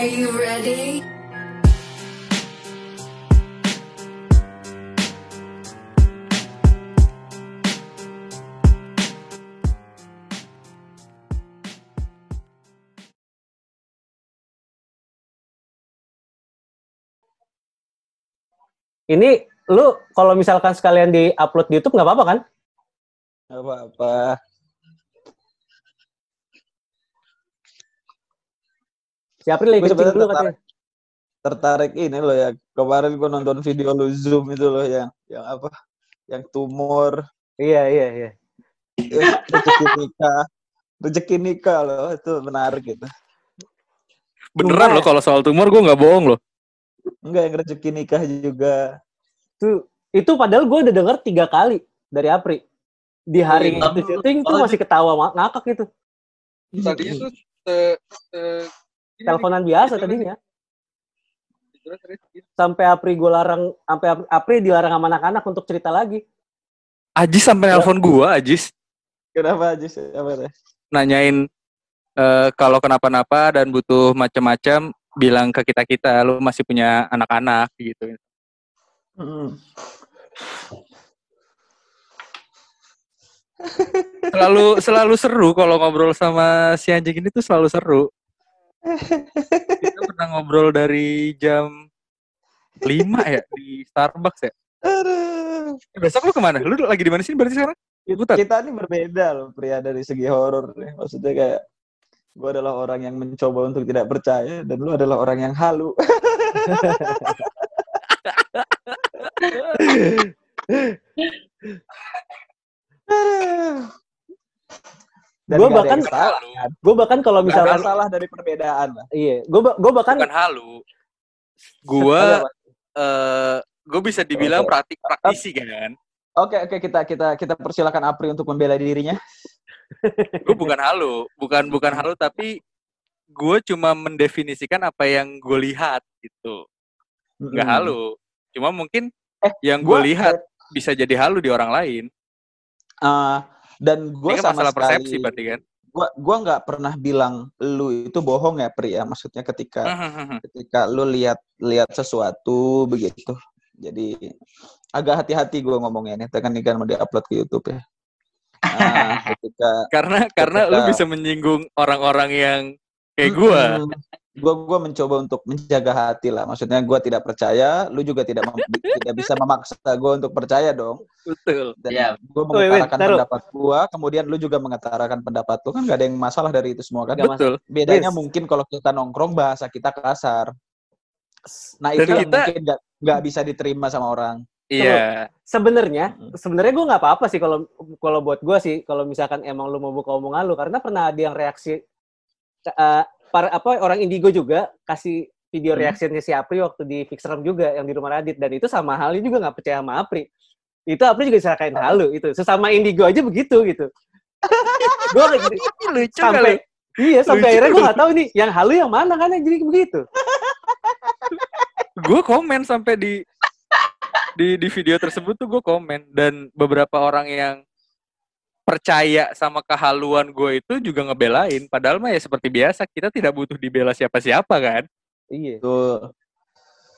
Are you ready? Ini lu kalau misalkan sekalian di upload di YouTube nggak apa-apa kan? Gak apa-apa. Si April lagi kencing sebenarnya dulu tertarik. katanya. Tertarik ini loh ya. Kemarin gua nonton video lu Zoom itu loh yang yang apa? Yang tumor, Iya iya iya. eh, rezeki nikah. Rezeki nikah loh, itu menarik gitu. Beneran Tumor. loh kalau soal tumor gue nggak bohong loh. Enggak yang rezeki nikah juga. Itu itu padahal gue udah denger tiga kali dari Apri. Di hari Iya, itu syuting tuh oh, masih ketawa ngakak gitu. Tadinya tuh se, se ini Teleponan biasa Itu tadinya. gitu. Sampai Apri gue larang, sampai Apri- dilarang sama anak-anak untuk cerita lagi. Ajis sampai nelpon gua, Ajis Kenapa aja sih? Apa nanyain eh, kalau kenapa-napa dan butuh macam-macam bilang ke kita kita lu masih punya anak-anak gitu. Hmm. Selalu selalu seru kalau ngobrol sama si anjing ini tuh selalu seru. Kita pernah ngobrol dari jam 5 ya di Starbucks ya. Aduh. Eh, Besok lu ke mana? Lu lagi di mana sih berarti sekarang? Putar. Kita ini berbeda loh pria dari segi horor nih. Maksudnya kayak gue adalah orang yang mencoba untuk tidak percaya dan lu adalah orang yang halu. Dan Gua nggak ada bahkan-. Gue bahkan kalau misalkan, salah dari perbedaan lah. iya, gue gue bahkan Bukan halu. Gua eh gue bisa dibilang Oke. praktik praktisi kan. Oke oke kita kita kita persilakan Apri untuk membela dirinya. gue bukan halu, bukan bukan halu tapi gue cuma mendefinisikan apa yang gue lihat gitu. Nggak Mm-mm. halu. Cuma mungkin Eh, yang gue Gua lihat bisa jadi halu di orang lain. eh, dan gue sama masalah persepsi sekali, berarti kan. gua gua nggak pernah bilang lu itu bohong ya Pri ya. Maksudnya ketika Hmm. ketika lu lihat lihat sesuatu begitu. Jadi agak hati-hati gue ngomongnya nih. Tekan ini kan mau diupload ke YouTube ya. Nah, ketika karena karena lu Ketika- bisa menyinggung orang-orang yang kayak gue. Gue gua mencoba untuk menjaga hati lah. Maksudnya gue tidak percaya, lu juga tidak mem- tidak bisa memaksa gue untuk percaya dong. Betul. Dan Iya. gue Wait, wait, mengutarakan taruh. pendapat gue, kemudian lu juga mengutarakan pendapat lu kan gak ada yang masalah dari itu semua kan. Betul. Bedanya Yes. mungkin kalau kita nongkrong bahasa kita kasar. Nah Dan itu yang kita- mungkin gak, nggak bisa diterima sama orang. Iya. sebenarnya Mm-mm. sebenarnya gue nggak apa-apa sih kalau kalau buat gue sih kalau misalkan emang lu mau buka omongan lu karena pernah ada yang reaksi eh, para apa orang indigo juga kasih video Hmm. reaksinya si Apri waktu di Fixeram juga yang di rumah Radit. Dan itu sama halnya juga nggak percaya sama Apri. Itu Apri juga disangkain halu itu sesama indigo aja begitu gitu. Gue Lucu sampai iya sampai Lucu. akhirnya gue nggak tahu nih yang halu yang mana kan yang jadi begitu. Gue komen sampai di di di video tersebut tuh gue komen. Dan beberapa orang yang percaya sama kehaluan gue itu juga ngebelain. Padahal mah ya seperti biasa kita tidak butuh dibela siapa-siapa kan? Iya. Tuh.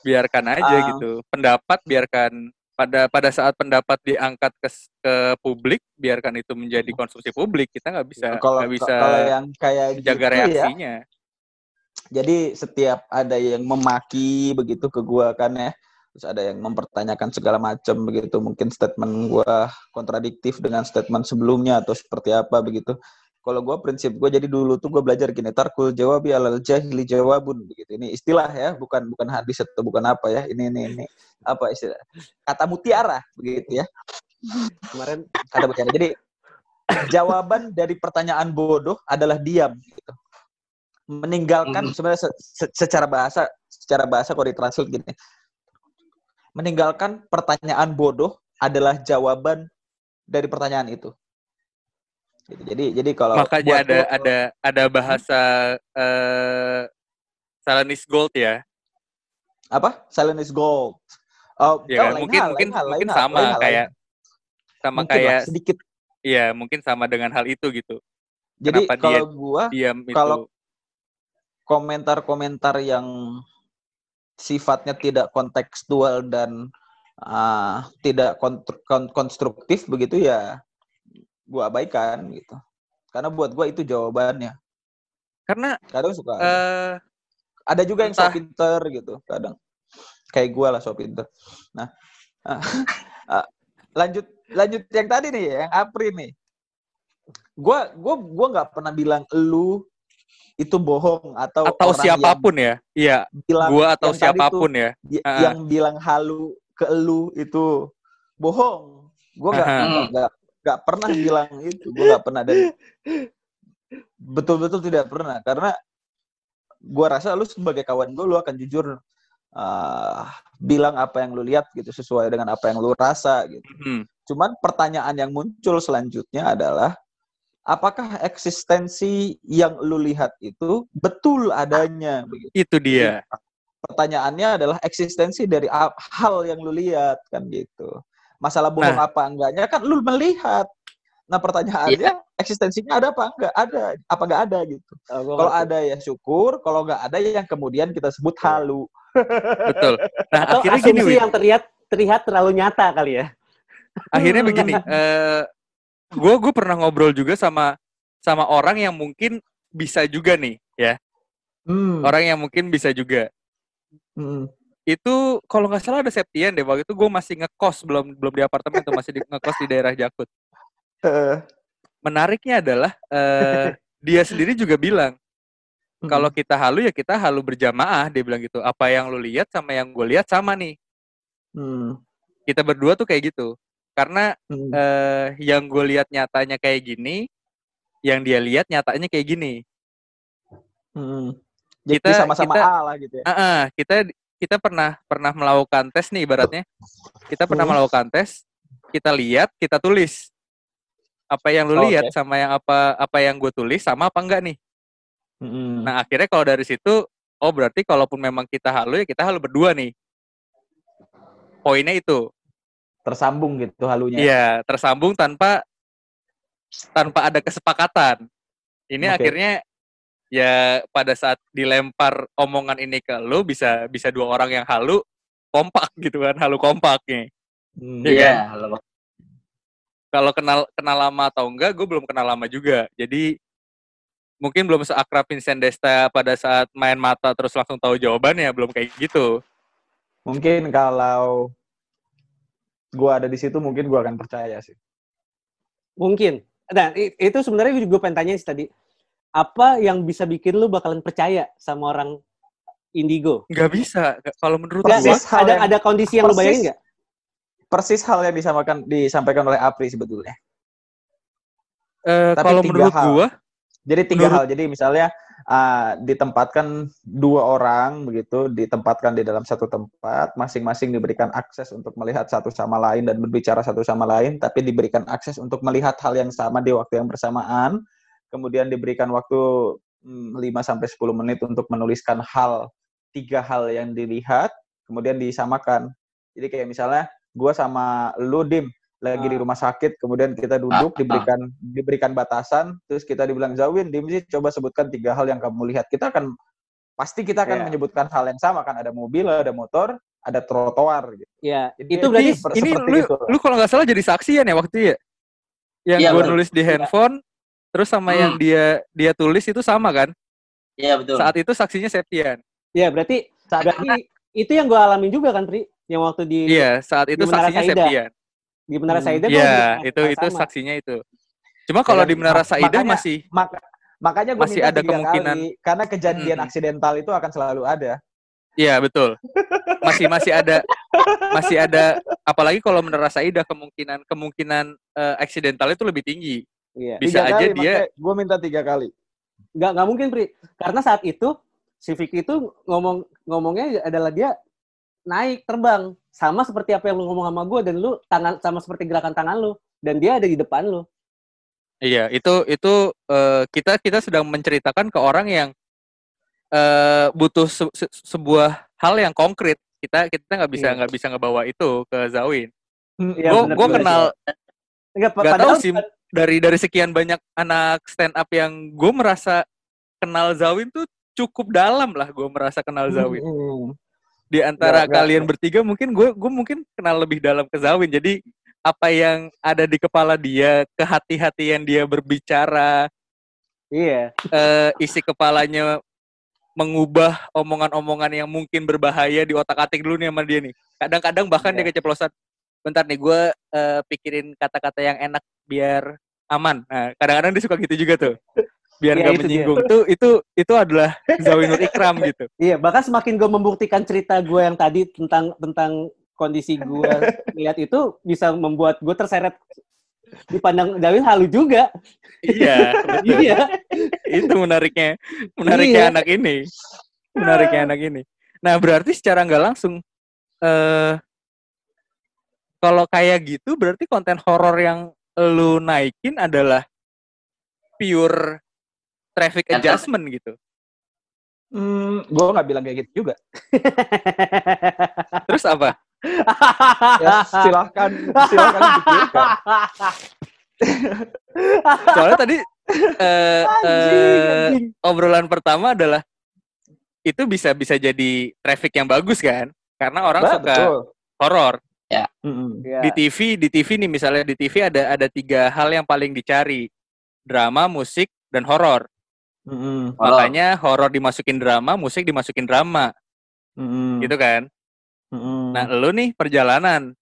biarkan aja Ah. gitu. Pendapat biarkan pada pada saat pendapat diangkat ke ke publik biarkan itu menjadi konsumsi publik. Kita nggak bisa kalau nggak bisa kalau yang kayak jaga gitu ya, reaksinya. Jadi setiap ada yang memaki begitu ke gua kan ya terus ada yang mempertanyakan segala macam begitu. Mungkin statement gua kontradiktif dengan statement sebelumnya atau seperti apa begitu. Kalau gua prinsip gua jadi dulu tuh gua belajar gini tarkul jawabi alal jahili jawabun. Begitu. Ini istilah ya bukan bukan hadis atau bukan apa ya. Ini ini ini. Apa istilah? Kata mutiara begitu ya. Kemarin kata mutiara. Jadi jawaban dari pertanyaan bodoh adalah diam gitu. meninggalkan sebenarnya se- se- secara bahasa secara bahasa kalau ditranslate gini meninggalkan pertanyaan bodoh adalah jawaban dari pertanyaan itu. Gitu. jadi jadi kalau makanya buat ada ada ada bahasa eh Salanis Gold ya? Apa? Silent is gold. Oh ya kan? mungkin hal, mungkin hal, mungkin hal, sama hal, kayak sama mungkin lah, kayak sedikit. Iya mungkin sama dengan hal itu gitu. Jadi Kenapa dia kalau gua diam Kalau- komentar-komentar yang sifatnya tidak kontekstual dan ah, tidak konstruktif begitu ya gua abaikan gitu. Karena buat gua itu jawabannya. Karena Kadang suka eh ada juga yang so entah- pinter gitu kadang. Kayak gua lah so pinter. Nah, ah, ah, lanjut lanjut yang tadi nih yang Apri nih. Gua gua gua nggak pernah bilang lu itu bohong atau atau orang siapa pun ya. Iya, yang bilang gua atau yang tuh siapa pun ya. Ah. yang bilang halu ke lu itu bohong. Gua nggak nggak- nggak nggak pernah bilang itu. Gua nggak pernah dan betul-betul tidak pernah karena gua rasa lu sebagai kawan gue lu akan jujur ah, bilang apa yang lu lihat gitu sesuai dengan apa yang lu rasa gitu. Hmm. Cuman pertanyaan yang muncul selanjutnya adalah apakah eksistensi yang lu lihat itu betul adanya begitu. Itu dia. Pertanyaannya adalah eksistensi dari hal yang lu lihat kan gitu. Masalah bohong Nah. apa enggaknya kan lu melihat. Nah pertanyaannya eksistensinya ada apa enggak? Ada apa enggak ada gitu. Oh, Kalau ada ya syukur, kalau enggak ada ya yang kemudian kita sebut halu. Betul. Nah, atau akhirnya gini, asumsi Win. yang terlihat terlihat terlalu nyata kali ya. akhirnya begini eh gue gue pernah ngobrol juga sama sama orang yang mungkin bisa juga nih ya Hmm. orang yang mungkin bisa juga Hmm. itu kalau nggak salah ada Septian deh waktu itu gue masih ngekos belum belum di apartemen tuh masih di, ngekos di daerah Jakut Eh, menariknya adalah eh dia sendiri juga bilang hmm. kalau kita halu ya kita halu berjamaah dia bilang gitu apa yang lu lihat sama yang gue lihat sama nih Hmm. kita berdua tuh kayak gitu karena Hmm. eh yang gue lihat nyatanya kayak gini, yang dia lihat nyatanya kayak gini. Hmm. Jadi Kita- sama-sama A lah gitu ya. Ah, ah, kita kita pernah pernah melakukan tes nih ibaratnya. Kita pernah Hmm. melakukan tes, kita lihat, kita tulis. Apa yang lu Oh, lihat oke. sama yang apa apa yang gue tulis sama apa enggak nih? Hmm. Nah, akhirnya kalau dari situ oh berarti kalaupun memang kita halu ya kita halu berdua nih. Poinnya itu. Tersambung gitu halunya. Iya, tersambung tanpa tanpa ada kesepakatan. Ini Oke. akhirnya ya pada saat dilempar omongan ini ke lu bisa bisa dua orang yang halu kompak gitu kan, halu kompak nih. Hmm. Iya Iya, kan? halo. Kalau kenal kenal lama atau enggak, gue belum kenal lama juga. Jadi mungkin belum seakrab Vincent Desta pada saat main mata terus langsung tahu jawabannya, belum kayak gitu. Mungkin kalau gua ada di situ mungkin gua akan percaya sih. Mungkin. Nah, itu sebenarnya gue pengen tanya sih tadi. Apa yang bisa bikin lu bakalan percaya sama orang indigo? Nggak bisa. Kalau menurut gue, ada yang- ada kondisi yang lu persis. bayangin nggak? Persis hal yang disampaikan disampaikan oleh Apri sebetulnya. eh, Tapi kalau tiga menurut hal. gue, Jadi tiga Menurut- hal. Jadi misalnya ah, ditempatkan dua orang begitu, ditempatkan di dalam satu tempat, masing-masing diberikan akses untuk melihat satu sama lain dan berbicara satu sama lain, tapi diberikan akses untuk melihat hal yang sama di waktu yang bersamaan. Kemudian diberikan waktu mm, 5 sampai 10 menit untuk menuliskan hal tiga hal yang dilihat, kemudian disamakan. Jadi kayak misalnya gua sama lu Dim lagi di rumah sakit, kemudian kita duduk diberikan diberikan batasan, terus kita dibilang Zawin, Dim sih coba sebutkan tiga hal yang kamu lihat. Kita akan pasti kita akan Iya. menyebutkan hal yang sama kan, ada mobil, ada motor, ada trotoar gitu. Ya, Jadi itu berarti seper- ini seperti lu, itu. lu kalau nggak salah jadi saksian ya waktu itu ya? Yang Iya, gue betul. nulis di handphone, terus sama Hmm. yang dia dia tulis itu sama kan? Iya, betul. Saat itu saksinya Septian. ya berarti Saat- berarti itu yang gue alamin juga kan, Pri? Yang waktu di Iya, saat itu saksinya Saida. Septian. Di Menara Hmm. Saida gua Iya, juga itu itu sama. saksinya itu. Cuma kalau kan, di Menara mak- Saida makanya- masih Maka, makanya gue Masih minta ada kemungkinan. kali, karena kejadian Mm-mm. aksidental itu akan selalu ada. Iya, betul. Masih masih ada masih ada apalagi kalau Menara Saida kemungkinan kemungkinan eh, accidental itu lebih tinggi. Iya. Bisa Tiga aja kali, dia gue minta tiga kali. nggak nggak mungkin Pri karena saat itu si Vicky itu ngomong ngomongnya adalah dia naik terbang sama seperti apa yang lu ngomong sama gue dan lu tangan sama seperti gerakan tangan lu dan dia ada di depan lu Iya, itu itu eh, kita kita sedang menceritakan ke orang yang eh, butuh se- se- sebuah hal yang konkret. Kita kita nggak bisa Iya. nggak bisa ngebawa itu ke Zawin. Iya, gue kenal Nggak, tahu sih dari dari sekian banyak anak stand up yang gue merasa kenal Zawin tuh cukup dalam lah gue merasa kenal Zawin. Hmm. Di antara nggak- kalian bertiga mungkin gue gue mungkin kenal lebih dalam ke Zawin. Jadi apa yang ada di kepala dia, kehati-hatian dia berbicara, Iya. eh, isi kepalanya mengubah omongan-omongan yang mungkin berbahaya di otak atik dulu nih sama dia nih. Kadang-kadang bahkan dia keceplosan. Bentar nih, gue eh, pikirin kata-kata yang enak biar aman. Nah, kadang-kadang dia suka gitu juga tuh. Biar Iya, nggak itu dia. menyinggung. Itu itu itu adalah Zawinur Ikram gitu. Iya, bahkan semakin gue membuktikan cerita gue yang tadi tentang tentang kondisi gue lihat itu bisa membuat gue terseret dipandang Dawin halu juga. iya. Iya. itu menariknya menariknya Iya. anak ini menariknya anak ini nah berarti secara nggak langsung eh kalau kayak gitu berarti konten horor yang lu naikin adalah pure traffic adjustment gitu Hmm, gue nggak bilang kayak gitu juga. terus apa Ya, silahkan, silahkan dipikirkan. soalnya tadi eh, Anjing, eh, anjing. obrolan pertama adalah itu bisa bisa jadi traffic yang bagus kan karena orang Bah, suka horor. Iya. di TV di TV nih misalnya di TV ada ada tiga hal yang paling dicari drama musik dan horor Horor. makanya horor dimasukin drama musik dimasukin drama Mm-mm. gitu kan Mm-mm. nah lu nih perjalanan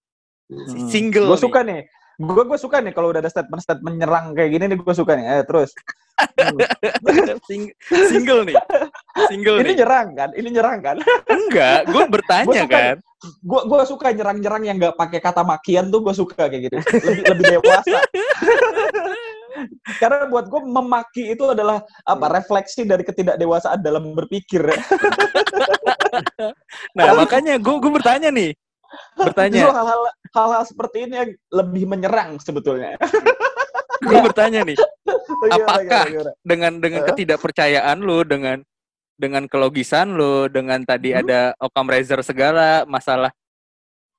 Mm-mm. single Gue suka nih. Gue gue suka nih kalau udah ada statement statement nyerang kayak gini nih gue suka nih. Eh terus. Sing- single nih single Ini nih nyerang kan? Ini nyerang kan? enggak gue bertanya Gua suka kan Gue gue suka nyerang-nyerang yang nggak pakai kata makian tuh gue suka kayak gitu. Lebih lebih dewasa. Karena buat gue memaki itu adalah apa refleksi dari ketidakdewasaan dalam berpikir. nah makanya gue gue bertanya nih bertanya hal-hal hal-hal seperti ini yang lebih menyerang sebetulnya. gue bertanya nih Gimana, Apakah? gimana, gimana? dengan dengan ketidakpercayaan lu dengan dengan kelogisan lu dengan tadi Hmm. ada Occam Razor segala masalah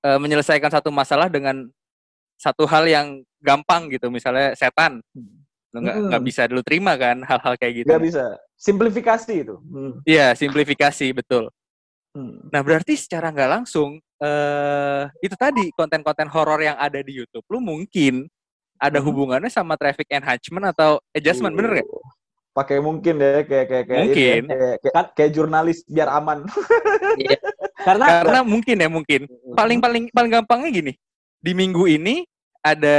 eh, menyelesaikan satu masalah dengan satu hal yang gampang gitu misalnya setan lu nggak Hmm. nggak bisa lu terima kan hal-hal kayak gitu Nggak bisa. Simplifikasi itu. Hmm. iya simplifikasi betul Hmm. nah berarti secara nggak langsung eh itu tadi konten-konten horor yang ada di YouTube lu mungkin ada Hmm. hubungannya sama traffic enhancement atau adjustment bener nggak Uh, Pakai mungkin deh kayak kayak kayak ini ya, Mungkin. kayak, kayak, kayak jurnalis biar aman. Karena karena mungkin ya mungkin paling paling paling gampangnya gini di minggu ini ada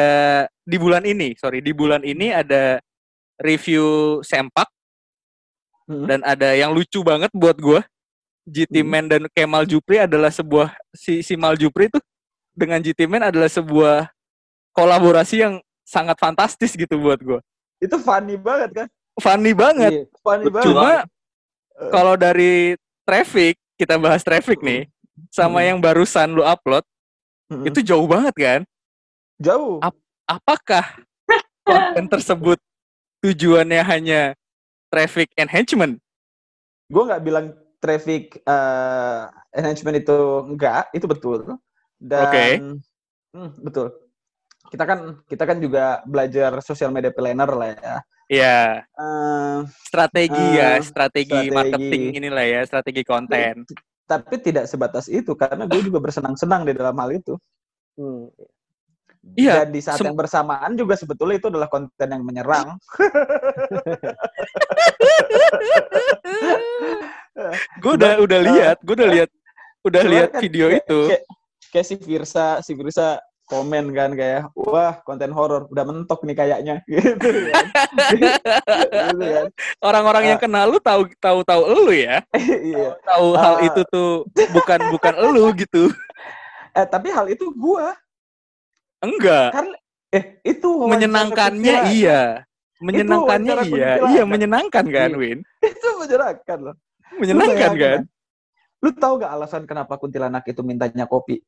di bulan ini sorry di bulan ini ada review sempak Hmm. dan ada yang lucu banget buat gua GT Hmm. Man dan Kemal Jupri adalah sebuah si si Mal Jupri itu dengan GT Man adalah sebuah kolaborasi yang sangat fantastis gitu buat gua itu funny banget kan? funny banget Iya. Funny banget. cuma Eh. kalau dari traffic kita bahas traffic nih sama Hmm. yang barusan lu upload Mm-mm. itu jauh banget kan jauh. Ap- apakah konten tersebut tujuannya hanya traffic enhancement? Gue nggak bilang traffic eh, enhancement itu enggak, itu betul. Dan Oke. Hmm, betul. Kita kan kita kan juga belajar social media planner lah ya. Ya, Eh, strategi Eh, ya, strategi, strategi. marketing inilah ya, strategi konten. tapi tidak sebatas itu karena gue juga bersenang-senang di dalam hal itu. Hmm. Iya, Dan di saat yang bersamaan juga sebetulnya itu adalah konten yang menyerang. Gue udah udah Eh, lihat, gue udah lihat, udah lihat kan video kayak- itu. Kayak, kayak si Virsa, si Virsa komen kan kayak, wah konten horor udah mentok nih kayaknya, gitu kan. gitu kan. Orang-orang yang Ah. kenal lu tahu tahu tahu elu ya, iya. tahu hal Ah. itu tuh bukan bukan elu gitu. Eh tapi hal itu gua Enggak, karena eh itu menyenangkannya iya. Menyenangkannya iya. Iya, menyenangkan kan, Iya. Win? Itu menyenangkan loh. Menyenangkan kan? Lu tahu gak alasan kenapa kuntilanak itu mintanya kopi?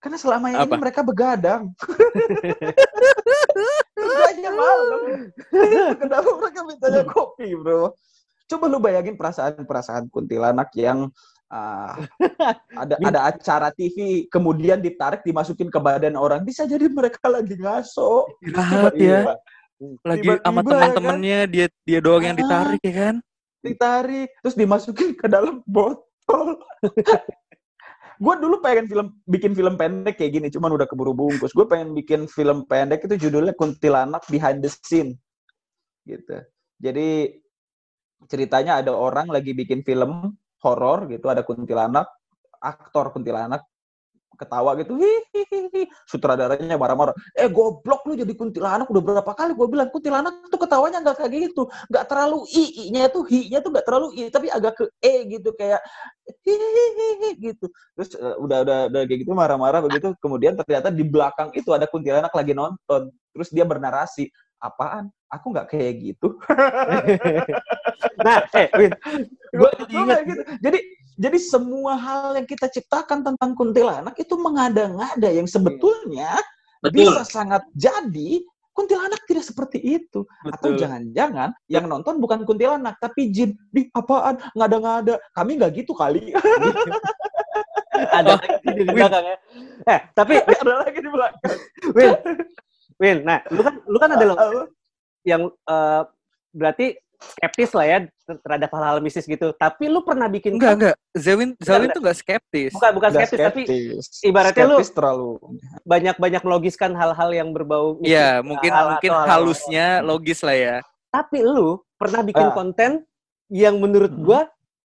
Karena selama ini Apa? mereka begadang. Kerjanya malam. Kenapa mereka mintanya kopi, bro? Coba lu bayangin perasaan-perasaan kuntilanak yang ah, ada ada acara TV kemudian ditarik dimasukin ke badan orang bisa jadi mereka lagi ngaso Istirahat ya. Lagi tiba-tiba sama ya kan? teman-temannya dia dia doang yang Ah. ditarik ya kan? ditarik terus dimasukin ke dalam botol gue dulu pengen film bikin film pendek kayak gini cuman udah keburu bungkus gue pengen bikin film pendek itu judulnya kuntilanak behind the scene gitu jadi ceritanya ada orang lagi bikin film horor gitu ada kuntilanak aktor kuntilanak ketawa gitu hihihi sutradaranya marah-marah eh goblok lu jadi kuntilanak udah berapa kali gue bilang kuntilanak tuh ketawanya nggak kayak gitu nggak terlalu i nya tuh hi nya tuh nggak terlalu i tapi agak ke e gitu kayak hihihi gitu. Terus uh, udah udah udah kayak gitu marah-marah begitu kemudian ternyata di belakang itu ada kuntilanak lagi nonton terus dia bernarasi apaan aku nggak kayak gitu nah eh Win gue jadi Gua ingat gitu. Jadi jadi semua hal yang kita ciptakan tentang kuntilanak itu mengada-ngada yang sebetulnya Betul. bisa sangat jadi kuntilanak tidak seperti itu. Atau Betul. jangan-jangan yang nonton bukan kuntilanak tapi jin. Di apaan? Ngada-ngada. Kami nggak gitu kali. ada lagi di belakang ya eh tapi Ada lagi di belakang. Win Win nah lu kan lu kan adalah Apa? yang eh, berarti skeptis lah ya ter- terhadap hal-hal mistis gitu tapi lu pernah bikin Enggak, enggak. Zawin, Zawin enggak. tuh enggak skeptis. bukan bukan Nggak skeptis, tapi skeptis. ibaratnya lu- Skeptis terlalu banyak banyak melogiskan hal-hal yang berbau mistis. Iya, mungkin Hal- mungkin hal- halusnya logis lah ya. tapi lu pernah bikin Ah. konten yang menurut Hmm. gua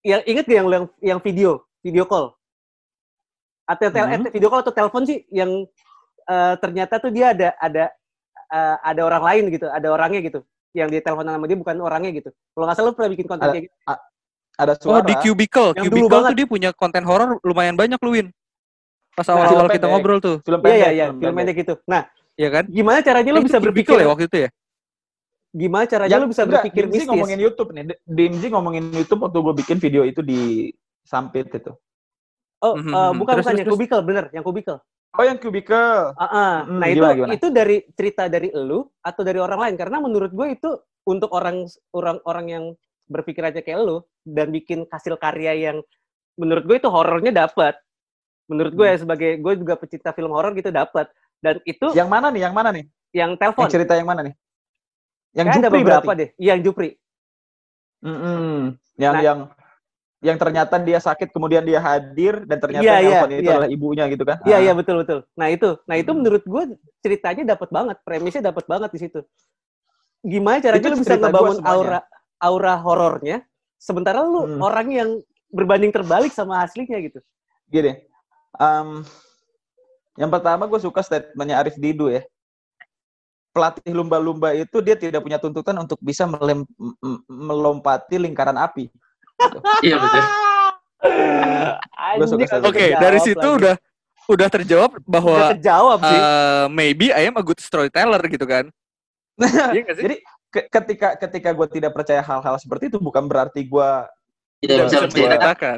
yang inget gak yang lu yang yang video video call atau tel- Hmm. eh, video call atau telepon sih yang eh, ternyata tuh dia ada ada eh, ada orang lain gitu ada orangnya gitu yang dia telepon sama dia bukan orangnya gitu kalau nggak salah lu pernah bikin konten kayak gitu ada Oh, suara. di Cubicle. Yang dulu Cubicle banget. tuh dia punya konten horor lumayan banyak lu, Win. Pas Nah, awal-awal film kita pendek. ngobrol tuh, film iya pendek. iya iya film pendek gitu nah ya kan? gimana caranya lu Eh, bisa berpikir ya waktu itu ya? gimana caranya Yang- lu bisa enggak, berpikir Dimzi mistis ngomongin YouTube nih. Dimzi ngomongin YouTube waktu gue bikin video itu di Sampit itu. Oh Mhm, eh, mhm. bukan Terus, bukan terus, yang kubikel bener yang kubikel Oh yang Cubicle. Ah, ah. Mm, nah itu gimana, gimana? itu dari cerita dari elu atau dari orang lain karena menurut gue itu untuk orang orang orang yang berpikir aja kayak lu dan bikin hasil karya yang menurut gue itu horornya dapat menurut gue Hmm. ya sebagai gue juga pecinta film horor gitu dapat dan itu Yang mana nih? Yang mana nih? yang telepon Yang cerita yang mana nih? Yang Kayak ada Jupri beberapa berarti? deh iya yang Jupri Mm-mm. Yang Nah. yang yang ternyata dia sakit kemudian dia hadir dan ternyata Iya, yang iya, nelfon itu iya. adalah ibunya gitu kan? iya Ah. iya betul betul nah itu nah itu Hmm. menurut gue ceritanya dapat banget premisnya dapat banget di situ gimana caranya lu bisa ngebangun aura aura horornya sementara lu Hmm. orang yang berbanding terbalik sama aslinya gitu Gini. em, yang pertama gue suka statementnya Arif Didu ya. Pelatih lumba-lumba itu dia tidak punya tuntutan untuk bisa melompati lingkaran api. Iya betul. Oke, kejawab dari situ lagi. udah udah terjawab udah bahwa terjawab sih. uh, maybe I am a good storyteller gitu kan. Iya nggak sih? Jadi ke- ketika ketika gue tidak percaya hal-hal seperti itu bukan berarti gue Tidak Tidak bisa menceritakan.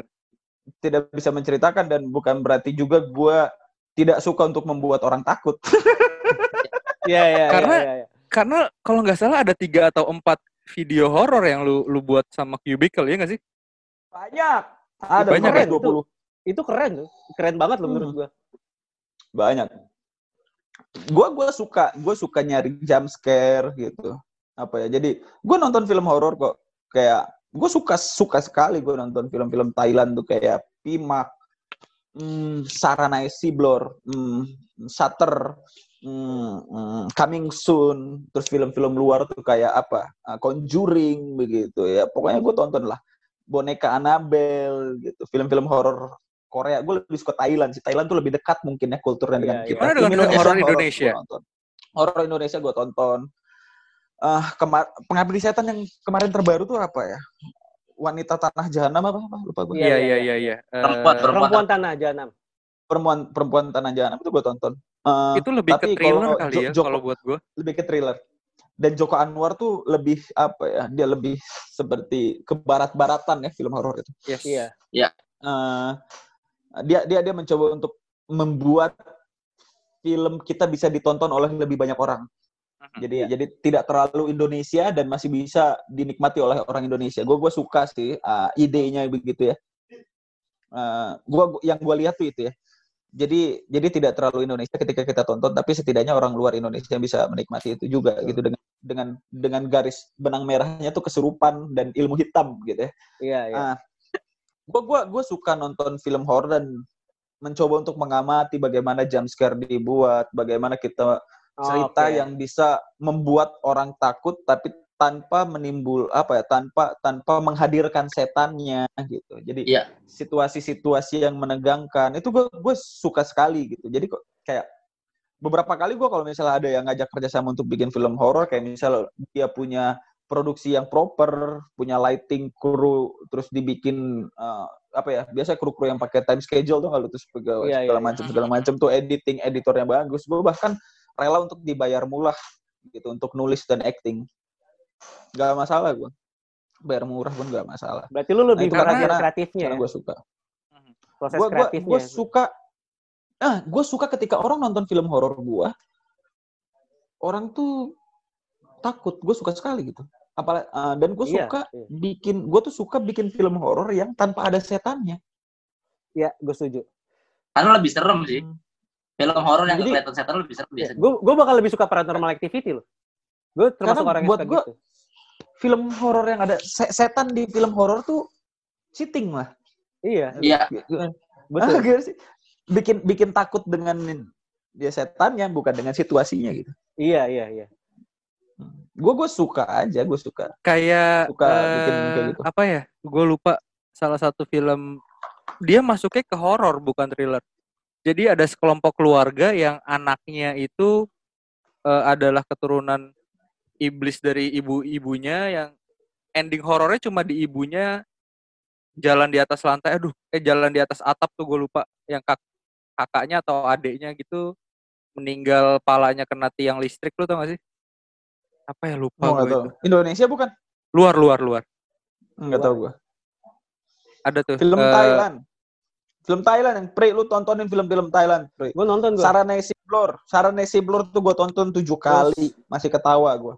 tidak bisa menceritakan dan bukan berarti juga gue tidak suka untuk membuat orang takut. Iya, iya, Karena- iya, iya. Karena kalau nggak salah ada tiga atau empat video horor yang lu lu buat sama Cubicle ya nggak sih? Banyak. Ada Banyak sampai kan? 20. Itu keren tuh. Keren banget loh menurut Hmm. gua. banyak gua gua suka gue suka nyari jump scare gitu apa ya jadi gue nonton film horor kok kayak gue suka suka sekali gue nonton film-film Thailand tuh kayak Pimak hmm, Saranai Siblor hmm, Shutter hmm, hmm, Coming Soon terus film-film luar tuh kayak apa Ah, Conjuring begitu ya pokoknya gue tonton lah boneka Annabelle gitu film-film horor Korea gue lebih suka Thailand sih Thailand tuh lebih dekat mungkin ya kulturnya Iya, dengan iya. kita Gimana dengan Film horor Indonesia? nonton. horor Indonesia gue tonton ah kemar pengabdi setan yang kemarin terbaru tuh apa ya wanita tanah jahanam apa, apa lupa gue Iya, Iya iya, iya iya iya. Eh, Perempuan, tanah jahanam. perempuan perempuan tanah jahanam itu gue tonton Eh, itu lebih ke thriller kalau kali ya kalau buat gue. lebih ke thriller dan Joko Anwar tuh lebih apa ya dia lebih seperti ke barat-baratan ya film horor itu Yes. Iya. Eh, dia dia dia mencoba untuk membuat film kita bisa ditonton oleh lebih banyak orang. Mhm. Jadi jadi tidak terlalu Indonesia dan masih bisa dinikmati oleh orang Indonesia. Gue gue suka sih uh, idenya begitu ya. Uh, gua gua- yang gue lihat tuh itu ya. Jadi jadi tidak terlalu Indonesia ketika kita tonton, tapi setidaknya orang luar Indonesia bisa menikmati itu juga gitu dengan dengan dengan garis benang merahnya tuh kesurupan dan ilmu hitam gitu ya. Iya, iya. Ah, gue gua gue suka nonton film horor dan mencoba untuk mengamati bagaimana jump scare dibuat, bagaimana kita cerita Oke. yang bisa membuat orang takut tapi tanpa menimbul apa ya tanpa tanpa menghadirkan setannya gitu jadi Iya. situasi-situasi yang menegangkan itu gue gue suka sekali gitu jadi kok kayak beberapa kali gue kalau misalnya ada yang ngajak kerjasama untuk bikin film horor kayak misal dia punya produksi yang proper punya lighting kru terus dibikin eh, apa ya biasa kru-kru yang pakai time schedule tuh kalau terus pegawai Iya, segala iya, macam segala macam tuh editing editornya bagus. Gue bahkan rela untuk dibayar murah gitu untuk nulis dan acting. Nggak masalah gue bayar murah pun nggak masalah. Berarti lu lebih itu karena- kreatifnya karena ya? gue suka. Proses gue gua, kreatifnya. gua suka ah gue suka ketika orang nonton film horor gue orang tuh takut gue suka sekali gitu apalagi dan gue Iya, suka iya. bikin gue tuh suka bikin film horor yang tanpa ada setannya Iya, gue setuju. Karena lebih serem sih. Film horor yang Jadi- kelihatan setan lebih serem Iya, biasanya. gue gue bakal lebih suka paranormal activity loh. Gue termasuk Karena orang yang suka gua- gitu. film horor yang ada se- setan di film horor tuh cheating lah Iya, Iya. betul. Ah, sih? Bikin bikin takut dengan dia setannya bukan dengan situasinya gitu. Iya, iya, iya. gue gue suka aja gue suka. Kayak Suka bikin eh, kayak gitu. apa ya? Gue lupa salah satu film. Dia masuknya ke horor bukan thriller. Jadi ada sekelompok keluarga yang anaknya itu eh, adalah keturunan iblis dari ibu-ibunya yang ending horornya cuma di ibunya jalan di atas lantai. Aduh eh jalan di atas atap tuh gue lupa yang kak kakaknya atau adiknya gitu meninggal palanya kena tiang listrik lu tau gak sih? Apa ya lupa Oh, gue itu. Indonesia bukan? Luar luar luar. Nggak tahu gue ada tuh film eh, Thailand. Film Thailand yang Pri lu tontonin film-film Thailand Pri. Gue nonton gue. Sarane Siblor. Sarane Siblor tuh gue tonton tujuh kali. Masih ketawa gue gue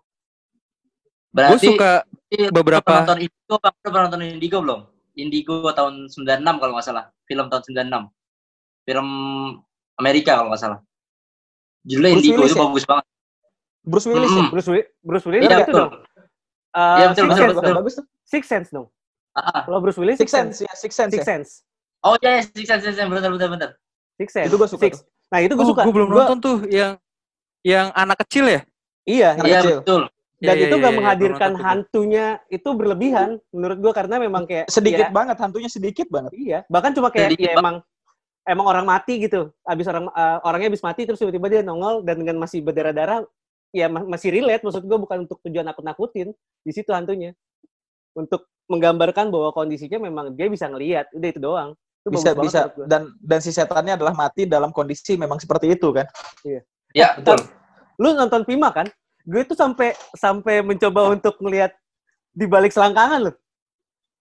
Berarti suka lu beberapa- nonton Indigo, Bang? Lu pernah nonton Indigo belum? Indigo tahun 96 kalau nggak salah. Film tahun 96. Film Amerika kalau nggak salah. Judulnya Bruce Indigo Willis itu ya? bagus banget. Bruce Willis ya Mm. Bruce Willis, Bruce Willis Iya itu betul. dong. Uh, Iya, betul, Six betul, Sense betul. bagus tuh Six Sense dong. Ah, Kalau Bruce Willis Six Sense ya Six Sense Six ya Sense. Oh iya, yeah, Six Sense, Six Sense, bener, bener, bener. Six Sense. Itu gua suka Six. Nah, itu gue oh, suka. gue belum Gua- nonton tuh yang yang anak kecil ya Iya, Anak Iya kecil. betul. dan Iya, itu iya, nggak iya, menghadirkan tuh gua. hantunya itu berlebihan menurut gue karena memang kayak sedikit ya, banget hantunya sedikit banget iya bahkan cuma kayak Sedikit ya emang emang orang mati gitu. Abis orang eh, orangnya habis mati terus tiba-tiba dia nongol dan dengan masih berdarah-darah ya ma- masih relate. Maksud gue bukan untuk tujuan nakut-nakutin di situ hantunya. Untuk menggambarkan bahwa kondisinya memang dia bisa ngelihat udah itu doang. Itu bisa bagus bisa banget menurut gua. dan dan si setannya adalah mati dalam kondisi memang seperti itu kan? Ya, betul. lu nonton Pima kan? Gue tuh sampai sampai mencoba untuk ngelihat di balik selangkangan loh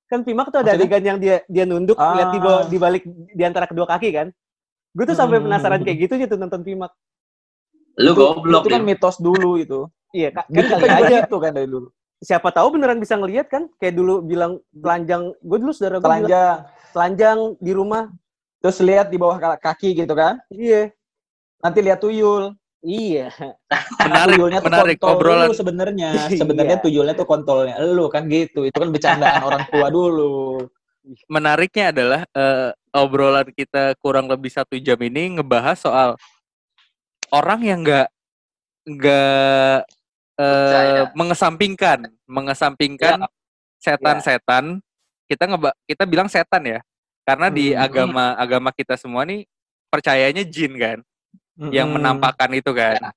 kan Pima tuh ada Maksudnya? adegan yang dia dia nunduk Ah. lihat di bawah- di balik di antara kedua kaki kan? Gue tuh sampai Hmm. penasaran kayak gitu aja tuh nonton Pima Lu itu, goblok itu kan mitos dulu itu. Iya kan kita kali aja gitu kan dari dulu. siapa tahu beneran bisa ngelihat kan? Kayak dulu bilang telanjang gue dulu saudara gue bilang telanjang. telanjang di rumah. Terus lihat di bawah kaki gitu kan? Iya. Nanti lihat tuyul iya. Menarik tuh menarik kontol obrolan. sebenarnya. Iya. sebenarnya tuyulnya tuh kontolnya lu kan gitu. Itu kan bercandaan orang tua dulu. Menariknya adalah eh, obrolan kita kurang lebih satu jam ini ngebahas soal orang yang nggak nggak eh, Percaya. mengesampingkan mengesampingkan setan-setan. Kita ngeba kita bilang setan ya. Karena di Hmm. agama agama kita semua nih percayanya jin kan yang menampakkan itu kan?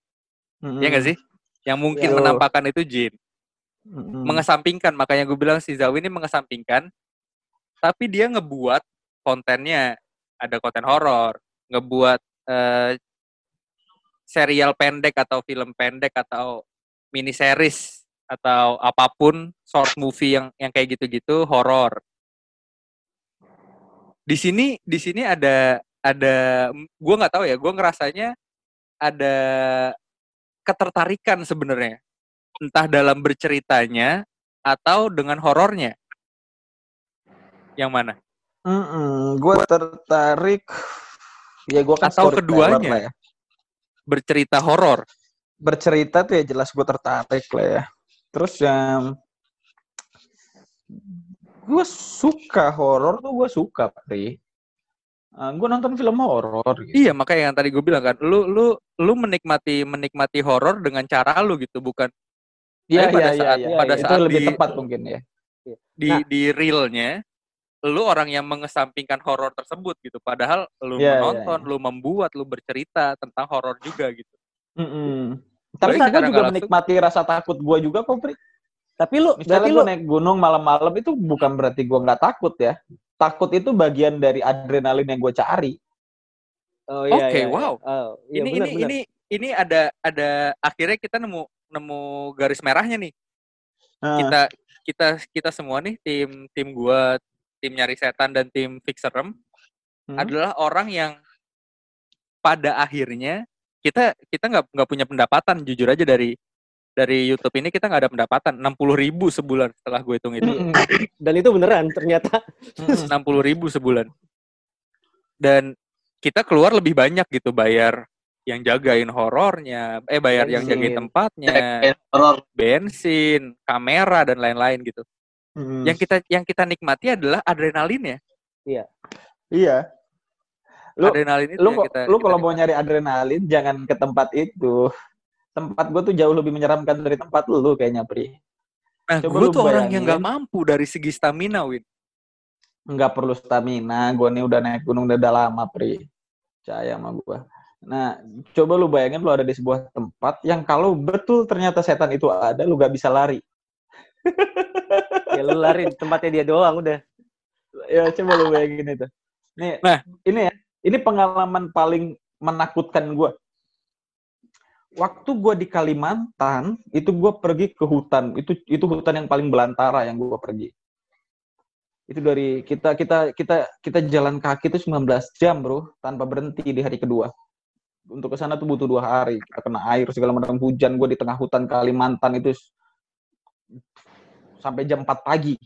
Ya nggak sih? Yang mungkin Iya. menampakkan itu jin. Mm-mm. mengesampingkan makanya gue bilang si Zawi ini mengesampingkan tapi dia ngebuat kontennya. Ada konten horor ngebuat eh, serial pendek atau film pendek atau mini series atau apa pun short movie yang yang kayak gitu-gitu horor. Di sini di sini ada ada gue nggak tahu ya gue ngerasanya ada ketertarikan sebenarnya entah dalam berceritanya atau dengan horornya yang mana gue tertarik ya gue kan Atau keduanya. ya. bercerita horor bercerita tuh ya jelas gue tertarik lah ya. Terus yang gue suka horor tuh gue suka, Pri. Gue nonton film horor gitu. Iya, makanya yang tadi gue bilang kan, lu lu lu menikmati menikmati horor dengan cara lu gitu, bukan Iya, Tapi pada iya, iya, saat- iya, pada itu saat lebih di- tepat mungkin ya. di Nah. di realnya lu orang yang mengesampingkan horor tersebut gitu. Padahal lu Iya, iya, menonton, lu membuat, lu bercerita tentang horor juga gitu. Mm-mm. Tapi Berarti gue juga langsung- menikmati rasa takut gue juga kok, Pri. Tapi lu, Misalnya berarti lu, naik gunung malam-malam itu bukan berarti gue nggak takut ya. Takut itu bagian dari adrenalin yang gue cari. oh iya, Oke, iya, iya. wow. Oh, iya, ini benar, ini benar. ini ini ada ada akhirnya kita nemu nemu garis merahnya nih. Nah, Kita kita kita semua nih tim tim gua, tim nyari setan dan tim fixerem hmm? adalah orang yang pada akhirnya kita kita nggak nggak punya pendapatan jujur aja dari dari YouTube ini kita nggak ada pendapatan 60.000 ribu sebulan setelah gue hitung itu. Dan itu beneran ternyata. Mm-mm. 60.000 ribu sebulan dan kita keluar lebih banyak gitu bayar yang jagain horornya eh bayar yang jagain Bensin. tempatnya horor. bensin kamera dan lain-lain gitu Mm-mm. yang kita yang kita nikmati adalah adrenalinnya Iya. Lu- adrenalin itu Lu kok- kita lu kita kalau mau nikmati. nyari adrenalin jangan ke tempat itu. Tempat gue tuh jauh lebih menyeramkan dari tempat lu kayaknya, Pri. nah coba gue lu tuh orang yang nggak bayangin. mampu dari segi stamina win nggak perlu stamina. Gue nih udah naik gunung udah lama, Pri. Percaya sama gue. Nah, coba lu bayangin lu ada di sebuah tempat yang kalau betul ternyata setan itu ada, lu gak bisa lari. ya lu lari di tempatnya dia doang udah. Ya, coba lu bayangin itu. Nih, Nah. ini ya, ini pengalaman paling menakutkan gue. Waktu gue di Kalimantan, itu gue pergi ke hutan. Itu itu hutan yang paling belantara yang gue pergi. Itu dari kita kita kita kita jalan kaki itu 19 jam, Bro, tanpa berhenti di hari kedua. Untuk ke sana tuh butuh dua hari. Kita kena air segala macam hujan. Gue di tengah hutan Kalimantan itu sampai jam 4 pagi.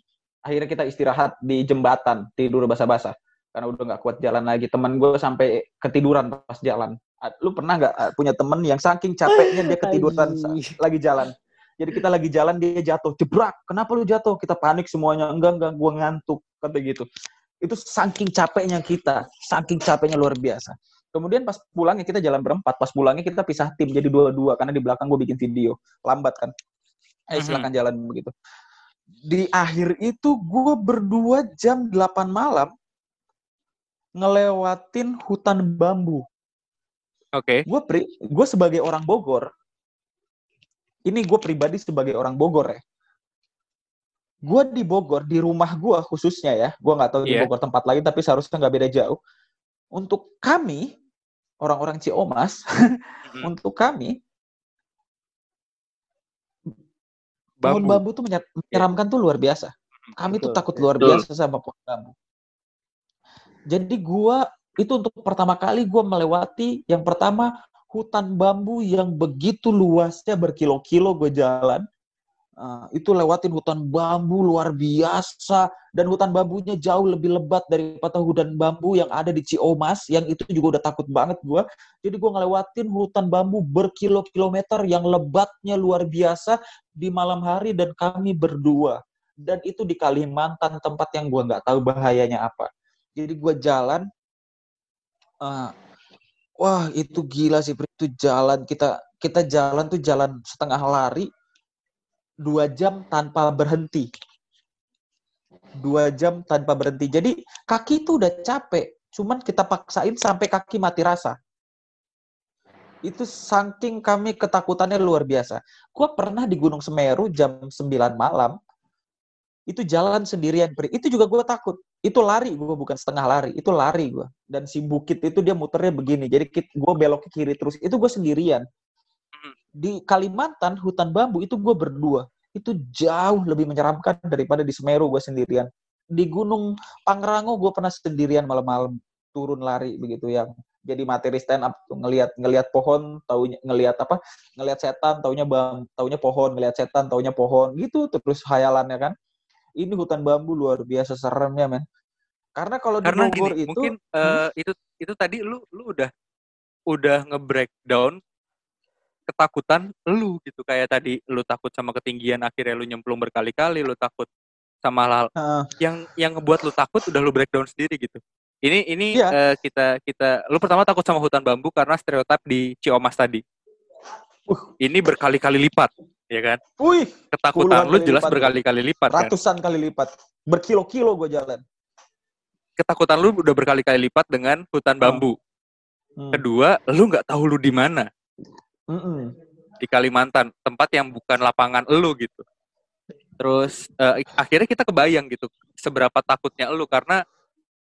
Akhirnya kita istirahat di jembatan, tidur basah-basah. Karena udah nggak kuat jalan lagi. Temen gue sampai ketiduran pas jalan. Ah, Lu pernah nggak ah, punya temen yang saking capeknya dia ketiduran lagi jalan? Jadi kita lagi jalan dia jatuh, jebrak. Kenapa lu jatuh? Kita panik semuanya. Enggak enggak, gua ngantuk kata gitu. Itu saking capeknya kita, saking capeknya luar biasa. Kemudian pas pulangnya kita jalan berempat, pas pulangnya kita pisah tim jadi dua-dua karena di belakang gue bikin video, lambat kan. Eh Mhm. silakan jalan begitu. Di akhir itu gue berdua jam 8 malam ngelewatin hutan bambu oke. Gue pri gue sebagai orang Bogor ini gue pribadi sebagai orang Bogor ya. Gue di Bogor di rumah gue khususnya ya gue nggak tahu di Iya. Bogor tempat lain tapi seharusnya nggak beda jauh. Untuk kami orang-orang Ciomas Mhm. untuk kami pohon bambu tuh menyer- menyeramkan tuh luar biasa. Kami tuh Betul, takut betul. luar Betul. biasa sama pohon bambu jadi gua itu untuk pertama kali gua melewati yang pertama hutan bambu yang begitu luasnya berkilo-kilo gue jalan. Uh, itu lewatin hutan bambu luar biasa dan hutan bambunya jauh lebih lebat daripada hutan bambu yang ada di Ciomas yang itu juga udah takut banget gua. Jadi gua ngelewatin hutan bambu berkilo-kilometer yang lebatnya luar biasa di malam hari dan kami berdua. Dan itu di Kalimantan tempat yang gua nggak tahu bahayanya apa. Jadi gua jalan uh, wah itu gila sih itu jalan kita kita jalan tuh jalan setengah lari dua jam tanpa berhenti. Dua jam tanpa berhenti. Jadi kaki itu udah capek cuman kita paksain sampai kaki mati rasa. Itu saking kami ketakutannya luar biasa. Gua pernah di Gunung Semeru jam 9 malam itu jalan sendirian Pri. itu juga gue takut itu lari gue bukan setengah lari itu lari gue dan si bukit itu dia muternya begini jadi gue belok ke kiri terus itu gue sendirian. Di Kalimantan hutan bambu itu gue berdua. Itu jauh lebih menyeramkan daripada di Semeru gue sendirian. Di Gunung Pangrango gue pernah sendirian malam-malam turun lari begitu yang jadi materi stand up ngelihat ngelihat pohon taunya ngelihat apa ngelihat setan taunya bam taunya pohon ngelihat setan taunya pohon gitu terus hayalannya kan ini hutan bambu luar biasa seremnya men. Karena kalau di karena Bogor gini itu mungkin eh, itu itu tadi lu lu udah udah nge-breakdown ketakutan lu gitu. Kayak tadi lu takut sama ketinggian akhirnya lu nyemplung berkali-kali lu takut sama hal Heeh. yang yang ngebuat lu takut udah lu breakdown sendiri gitu. Ini ini Iya. eh, kita kita lu pertama takut sama hutan bambu karena stereotip di Ciomas tadi. Ini berkali-kali lipat ya kan Wih, ketakutan lu jelas lipat. berkali-kali lipat kan ratusan kali lipat. Berkilo-kilo gue jalan. ketakutan lu udah berkali-kali lipat dengan hutan bambu Hmm. kedua lu nggak tahu lu di mana Mm-mm. di Kalimantan tempat yang bukan lapangan elu gitu terus eh, akhirnya kita kebayang gitu seberapa takutnya elu karena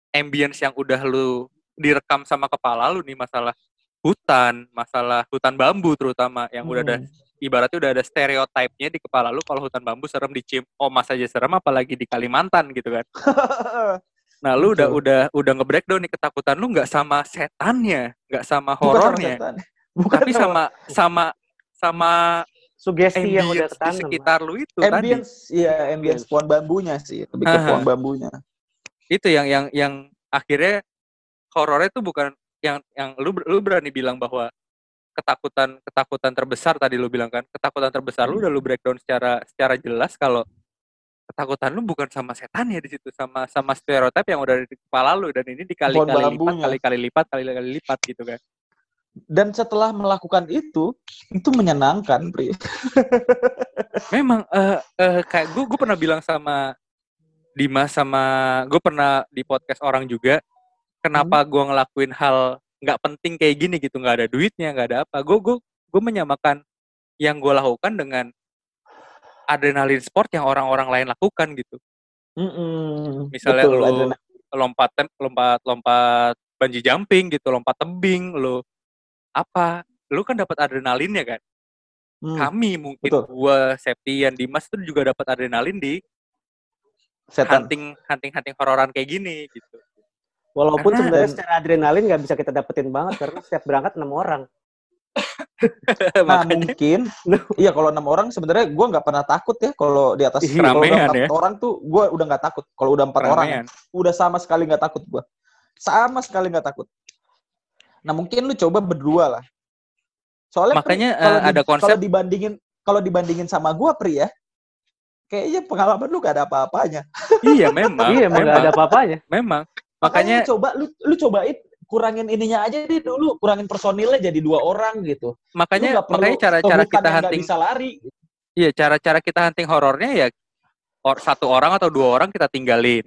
ambience yang udah lu direkam sama kepala lu nih masalah hutan masalah hutan bambu terutama yang udah ada Hmm. Ibaratnya udah ada stereotipnya di kepala lu kalau hutan bambu serem dicium omas aja serem apalagi di Kalimantan gitu kan nah lu udah Betul. udah udah nge-breakdown nih ketakutan lu nggak sama setannya nggak sama horornya. Bukan tapi sama sama sama Sugesti yang udah ambience di sekitar lu itu tadi ambience, iya ambience pohon bambunya sih, lebih ke pohon bambunya. itu yang yang yang akhirnya horornya itu bukan yang yang lu lu berani bilang bahwa ketakutan ketakutan terbesar tadi lu bilang kan ketakutan terbesar lu udah lu breakdown secara secara jelas kalau ketakutan lu bukan sama setan ya di situ sama sama stereotip yang udah di kepala lu dan ini dikali-kali lipat kali-kali lipat kali-kali lipat gitu kan. Dan setelah melakukan itu, itu menyenangkan, Pri. memang eh eh, kayak gue gue pernah bilang sama Dimas sama gue pernah di podcast orang juga kenapa gue ngelakuin hal nggak penting kayak gini gitu nggak ada duitnya nggak ada apa gue gue gue menyamakan yang gue lakukan dengan adrenalin sport yang orang-orang lain lakukan gitu Mm-mm. Misalnya Betul, lu- adrenalin. lompat lompat lompat bungee jumping gitu lompat tebing lu apa lu kan dapat adrenalinnya kan Hmm, kami mungkin betul. gua Septian Dimas tuh juga dapat adrenalin di setan. hunting hunting hunting hororan kayak gini gitu Walaupun Karena- sebenarnya secara adrenalin nggak bisa kita dapetin banget karena setiap berangkat enam orang. Nah makanya mungkin, iya kalau enam orang sebenarnya gue nggak pernah takut ya kalau di atas Ih, kalau udah empat ya. orang tuh gue udah nggak takut. Kalau udah empat orang, ya, udah sama sekali nggak takut gue. Sama sekali nggak takut. Nah mungkin lu coba berdua lah. Soalnya Pri, Makanya, kalau eh, ada konsep- kalau dibandingin kalau dibandingin sama gue Pri ya, kayaknya pengalaman lu gak ada apa-apanya. iya memang iya, memang, ada apa-apanya. memang Makanya makanya lu coba lu lu cobain kurangin ininya aja deh dulu, kurangin personilnya jadi dua orang gitu. Makanya makanya cara-cara kita hunting bisa lari. iya cara-cara kita hunting horornya ya or, satu orang atau dua orang kita tinggalin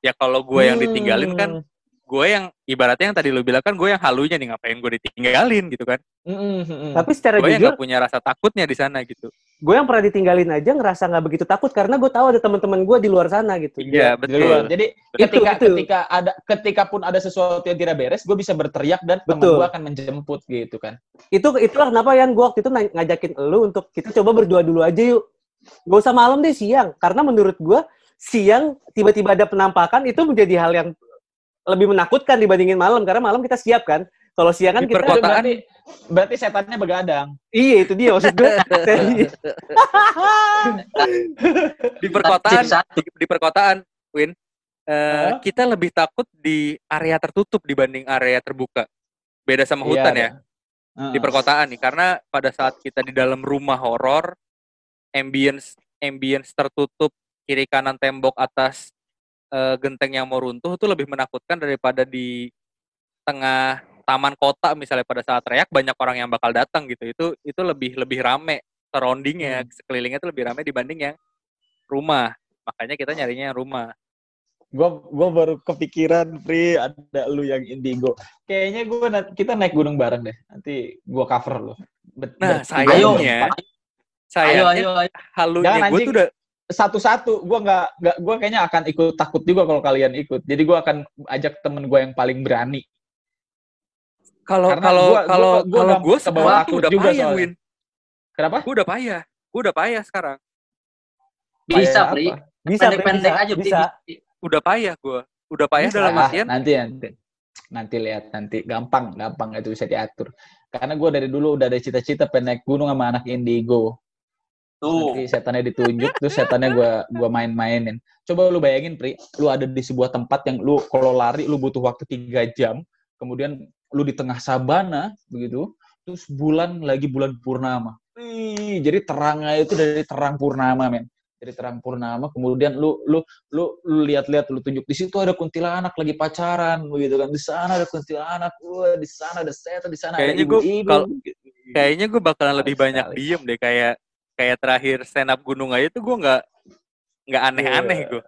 ya kalau gue yang ditinggalin kan Hmm. Gue yang ibaratnya yang tadi lu bilang kan gue yang halunya nih ngapain gue ditinggalin gitu kan Mm, mm, mm, mm. Tapi secara gue jujur, gak punya rasa takutnya di sana gitu gue yang pernah ditinggalin aja ngerasa nggak begitu takut karena gue tahu ada teman-teman gue di luar sana gitu. iya Di luar. betul Jadi Itu, ketika itu. ketika ada ketika pun ada sesuatu yang tidak beres, gue bisa berteriak dan teman Betul. gue akan menjemput gitu kan. Itu itulah kenapa yang gue waktu itu ngajakin lu untuk kita coba berdua dulu aja yuk. Gak usah malam deh siang karena menurut gue siang tiba-tiba ada penampakan itu menjadi hal yang lebih menakutkan dibandingin malam karena malam kita siap kan. Kalau siang kan Di kita perkotaan- berarti berarti setannya begadang. iya itu dia maksud gue. di perkotaan di, di perkotaan Win eh, Hah? kita lebih takut di area tertutup dibanding area terbuka beda sama hutan Iya, ya di perkotaan nih karena pada saat kita di dalam rumah horor ambience ambience tertutup kiri kanan tembok atas eh, genteng yang mau runtuh itu lebih menakutkan daripada di tengah taman kota misalnya pada saat teriak banyak orang yang bakal datang gitu itu itu lebih lebih rame surroundingnya sekelilingnya itu lebih rame dibanding yang rumah makanya kita nyarinya yang rumah Gue gua baru kepikiran, Pri, ada lu yang indigo. Kayaknya gue kita naik gunung bareng deh. Nanti gue cover lu. Bet- Nah. Ayo, sayangnya ayo, sayangnya ayo, ayo. halunya gue tuh udah satu-satu. Gue nggak nggak gue kayaknya akan ikut takut juga kalau kalian ikut. Jadi gue akan ajak temen gue yang paling berani. kalau Karena kalau gua- kalau gua- gua kalau gue sekarang tuh takut udah juga payah soalnya. Win Kenapa? gue udah payah gue udah payah sekarang Bisa, Payah Pri. bisa, Pendek-pendek bisa, aja, bisa. udah payah gue udah payah Bisa. dalam Ah, artian nanti nanti nanti lihat nanti gampang gampang itu bisa diatur karena gue dari dulu udah ada cita-cita pengen naik gunung sama anak indigo Tuh. nanti setannya ditunjuk terus setannya gue gua main-mainin coba lu bayangin pri lu ada di sebuah tempat yang lu kalau lari lu butuh waktu tiga jam kemudian lu di tengah sabana begitu terus bulan lagi bulan purnama. Wih, jadi terangnya itu dari terang purnama, men. Dari terang purnama, kemudian lu lu lu lu lihat-lihat lu tunjuk di situ ada kuntilanak lagi pacaran begitu kan. Di sana ada kuntilanak, wah di sana ada setan, di sana ada Kayaknya gua- ibu-ibu. Kayaknya gue bakalan lebih banyak diem deh kayak kayak terakhir stand up gunung aja tuh gue nggak nggak aneh-aneh Iya. gue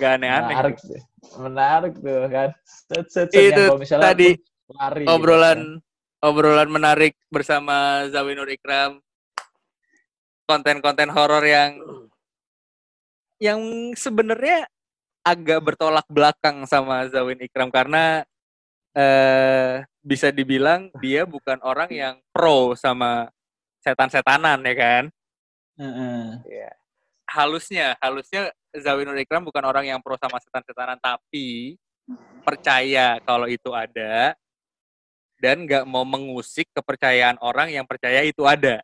nggak aneh-aneh Menarik tuh. Menarik tuh kan. Set, set, set, Itu misalnya tadi lari, gitu obrolan kan. obrolan menarik bersama Zawinur Ikram konten-konten horor yang yang sebenarnya agak bertolak belakang sama Zawin Ikram karena eh bisa dibilang dia bukan orang yang pro sama setan-setanan ya kan Heeh. halusnya halusnya Zawinur Ikram bukan orang yang pro sama setan-setanan tapi percaya kalau itu ada dan nggak mau mengusik kepercayaan orang yang percaya itu ada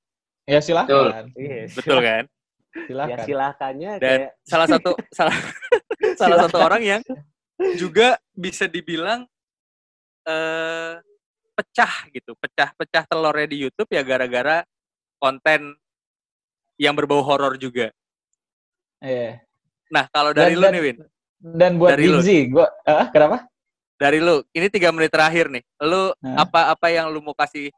Ya silakan. Iya, betul kan Ya Silakan. silakannya dan kayak salah satu salah salah satu orang yang juga bisa dibilang eh pecah gitu pecah-pecah telurnya di YouTube ya gara-gara konten yang berbau horor juga Iya. nah kalau dari Dan- lu dan- nih Win Dan buat Dari lu. Dinzi, gua ah, kenapa? dari lu ini tiga menit terakhir nih lu Hah? apa apa yang lu mau kasih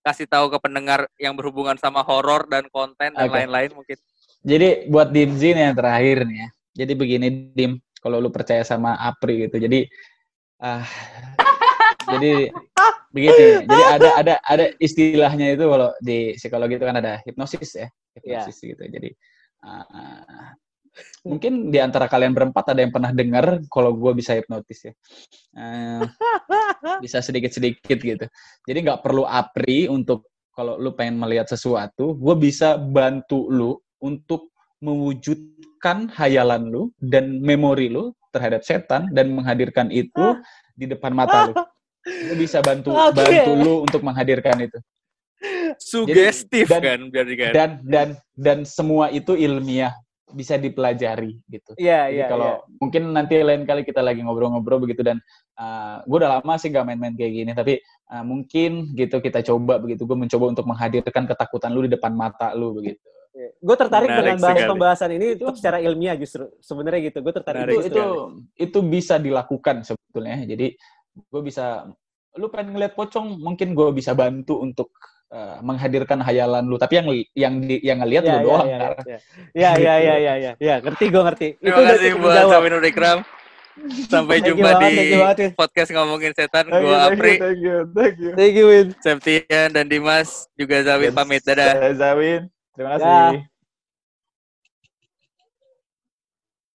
kasih tahu ke pendengar yang berhubungan sama horor dan konten dan lain-lain mungkin Jadi buat Dimzi nih yang terakhir nih ya. Jadi begini Dim, kalau lu percaya sama Apri gitu. Jadi ah jadi begini. Jadi ada ada ada istilahnya itu kalau di psikologi itu kan ada hipnosis ya, hipnosis gitu. Jadi ah, mungkin di antara kalian berempat ada yang pernah dengar kalau gua bisa hipnotis ya. Eh, bisa sedikit-sedikit gitu. Jadi nggak perlu Apri untuk kalau lu pengen melihat sesuatu, gue bisa bantu lu untuk mewujudkan hayalan lu dan memori lu terhadap setan dan menghadirkan itu di depan mata lu. Gue bisa bantu Oke. bantu lu untuk menghadirkan itu. sugestif dan- kan berarti kan Dan dan dan semua itu ilmiah bisa dipelajari gitu. Iya, Jadi iya, kalau iya. mungkin nanti lain kali kita lagi ngobrol-ngobrol begitu dan gue udah lama sih gak main-main kayak gini tapi uh, mungkin gitu kita coba begitu gue mencoba untuk menghadirkan ketakutan lu di depan mata lu begitu. Gue tertarik Menarik dengan bahas sekali. pembahasan ini Itu- secara ilmiah justru. Sebenarnya gitu. Gue tertarik Menarik itu itu itu bisa dilakukan sebetulnya. Jadi gue bisa lu pengen ngeliat pocong mungkin gue bisa bantu untuk uh, menghadirkan hayalan lu tapi yang yang di, yang ngeliat Iya, lu iya, doang Kar. iya. Iya, iya, iya, iya, iya. Ya, ngerti gue ngerti. terima udah kasih buat menjawab. Zawinur Ikram sampai Thank you jumpa di podcast ngomongin setan Thank you, gua thank you, Apri thank you, thank you. Thank you, Win. Septian dan Dimas juga Zawin pamit dadah Zawin, terima kasih.